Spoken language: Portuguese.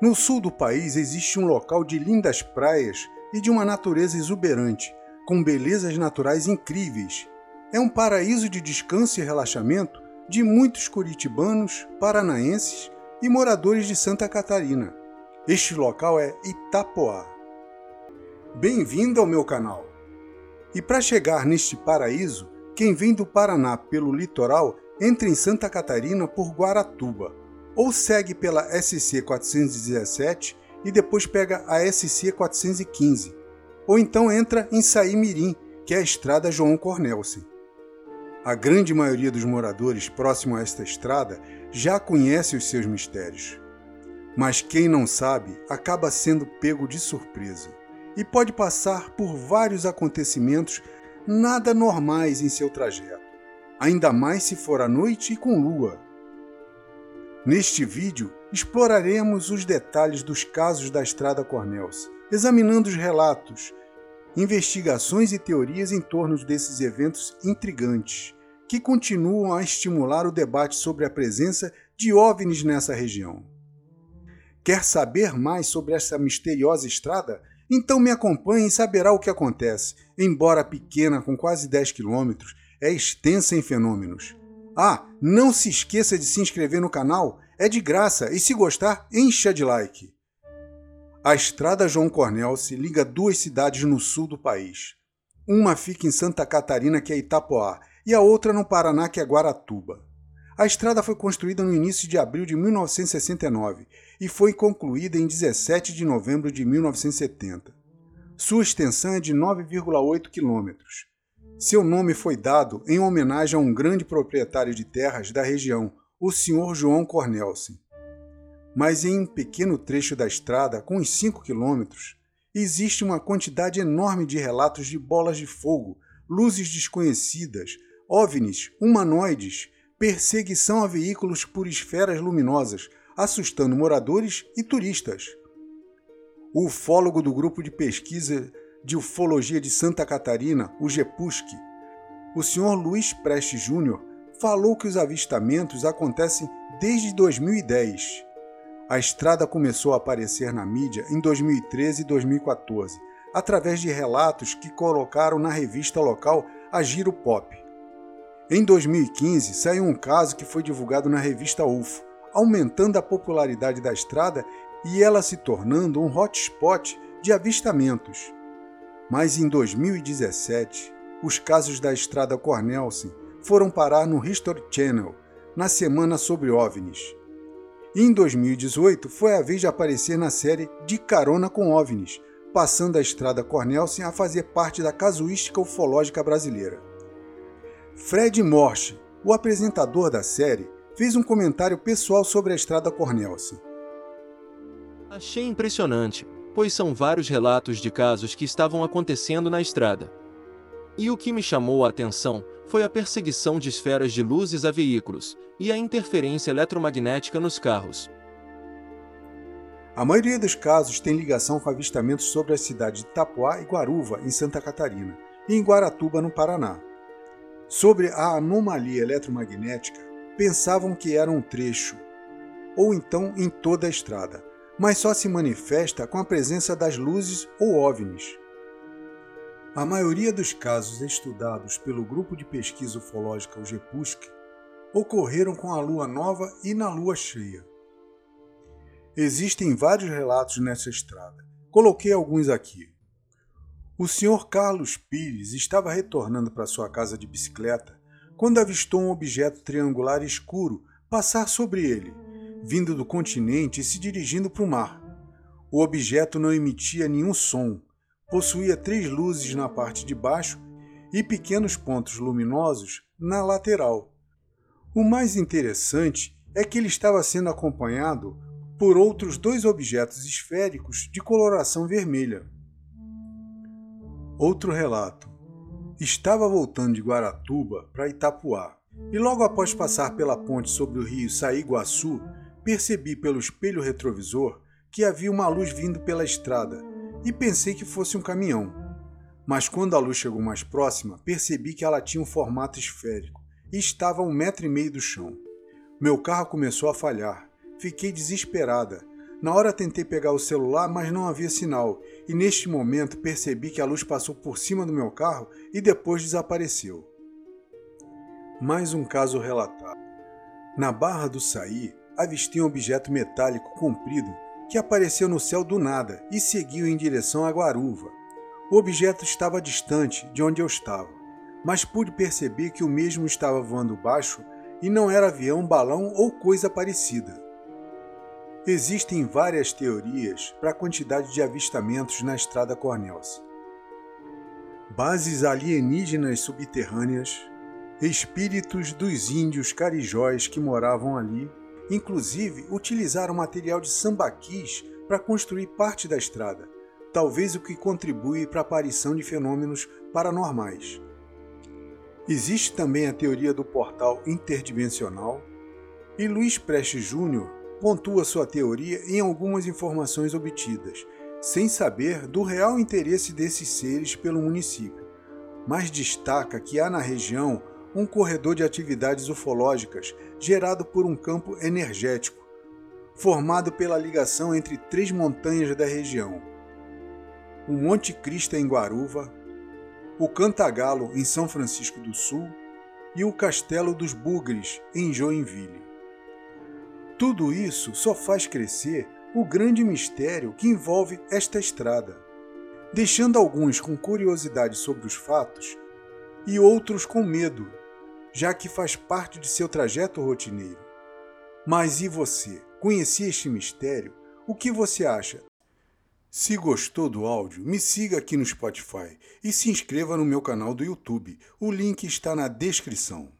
No sul do país existe um local de lindas praias e de uma natureza exuberante, com belezas naturais incríveis. É um paraíso de descanso e relaxamento de muitos curitibanos, paranaenses e moradores de Santa Catarina. Este local é Itapoá. Bem-vindo ao meu canal! E para chegar neste paraíso, quem vem do Paraná pelo litoral entra em Santa Catarina por Guaratuba, ou segue pela SC 417 e depois pega a SC 415, ou então entra em Saí-Mirim, que é a estrada João Cornelsen. A grande maioria dos moradores próximo a esta estrada já conhece os seus mistérios. Mas quem não sabe acaba sendo pego de surpresa e pode passar por vários acontecimentos nada normais em seu trajeto, ainda mais se for à noite e com lua. Neste vídeo, exploraremos os detalhes dos casos da Estrada Cornels, examinando os relatos, investigações e teorias em torno desses eventos intrigantes, que continuam a estimular o debate sobre a presença de OVNIs nessa região. Quer saber mais sobre essa misteriosa estrada? Então me acompanhe e saberá o que acontece. Embora pequena, com quase 10 quilômetros, é extensa em fenômenos. Ah, não se esqueça de se inscrever no canal, é de graça e se gostar, encha de like. A estrada João Cornel se liga duas cidades no sul do país. Uma fica em Santa Catarina, que é Itapoá, e a outra no Paraná, que é Guaratuba. A estrada foi construída no início de abril de 1969 e foi concluída em 17 de novembro de 1970. Sua extensão é de 9,8 quilômetros. Seu nome foi dado em homenagem a um grande proprietário de terras da região, o Sr. João Cornelsen. Mas em um pequeno trecho da estrada, com uns 5 quilômetros, existe uma quantidade enorme de relatos de bolas de fogo, luzes desconhecidas, OVNIs, humanoides perseguição a veículos por esferas luminosas, assustando moradores e turistas. O ufólogo do grupo de pesquisa de ufologia de Santa Catarina, o GEPUSC, o Sr. Luiz Preste Júnior, falou que os avistamentos acontecem desde 2010. A estrada começou a aparecer na mídia em 2013 e 2014, através de relatos que colocaram na revista local a Giro Pop. Em 2015, saiu um caso que foi divulgado na revista UFO, aumentando a popularidade da estrada e ela se tornando um hotspot de avistamentos. Mas em 2017, os casos da estrada Cornelsen foram parar no History Channel, na semana sobre OVNIs. E em 2018 foi a vez de aparecer na série De Carona com OVNIs, passando a estrada Cornelsen a fazer parte da casuística ufológica brasileira. Fred Morse, o apresentador da série, fez um comentário pessoal sobre a estrada Cornelsen. Achei impressionante, pois são vários relatos de casos que estavam acontecendo na estrada. E o que me chamou a atenção foi a perseguição de esferas de luzes a veículos e a interferência eletromagnética nos carros. A maioria dos casos tem ligação com avistamentos sobre as cidades de Itapuá e Guaruva, em Santa Catarina, e em Guaratuba, no Paraná. Sobre a anomalia eletromagnética, pensavam que era um trecho, ou então em toda a estrada, mas só se manifesta com a presença das luzes ou OVNIs. A maioria dos casos estudados pelo grupo de pesquisa ufológica o GEPUSC ocorreram com a lua nova e na lua cheia. Existem vários relatos nessa estrada. Coloquei alguns aqui. O senhor Carlos Pires estava retornando para sua casa de bicicleta quando avistou um objeto triangular escuro passar sobre ele, vindo do continente e se dirigindo para o mar. O objeto não emitia nenhum som, possuía três luzes na parte de baixo e pequenos pontos luminosos na lateral. O mais interessante é que ele estava sendo acompanhado por outros dois objetos esféricos de coloração vermelha. Outro relato. Estava voltando de Guaratuba para Itapuá e logo após passar pela ponte sobre o rio Saíguaçu, percebi pelo espelho retrovisor que havia uma luz vindo pela estrada e pensei que fosse um caminhão. Mas quando a luz chegou mais próxima, percebi que ela tinha um formato esférico e estava a um metro e meio do chão. Meu carro começou a falhar. Fiquei desesperada. Na hora tentei pegar o celular, mas não havia sinal, e neste momento percebi que a luz passou por cima do meu carro e depois desapareceu. Mais um caso relatado. Na Barra do Saí, avistei um objeto metálico comprido que apareceu no céu do nada e seguiu em direção à Guaruva. O objeto estava distante de onde eu estava, mas pude perceber que o mesmo estava voando baixo e não era avião, balão ou coisa parecida. Existem várias teorias para a quantidade de avistamentos na Estrada Cornelsa. Bases alienígenas subterrâneas, espíritos dos índios carijóis que moravam ali, inclusive utilizaram material de sambaquis para construir parte da estrada, talvez o que contribui para a aparição de fenômenos paranormais. Existe também a teoria do portal interdimensional, e Luiz Prestes Júnior pontua sua teoria em algumas informações obtidas, sem saber do real interesse desses seres pelo município, mas destaca que há na região um corredor de atividades ufológicas gerado por um campo energético, formado pela ligação entre três montanhas da região: o Monte Cristo em Guaruva, o Cantagalo em São Francisco do Sul e o Castelo dos Bugres em Joinville. Tudo isso só faz crescer o grande mistério que envolve esta estrada, deixando alguns com curiosidade sobre os fatos e outros com medo, já que faz parte de seu trajeto rotineiro. Mas e você? Conhecia este mistério? O que você acha? Se gostou do áudio, me siga aqui no Spotify e se inscreva no meu canal do YouTube. O link está na descrição.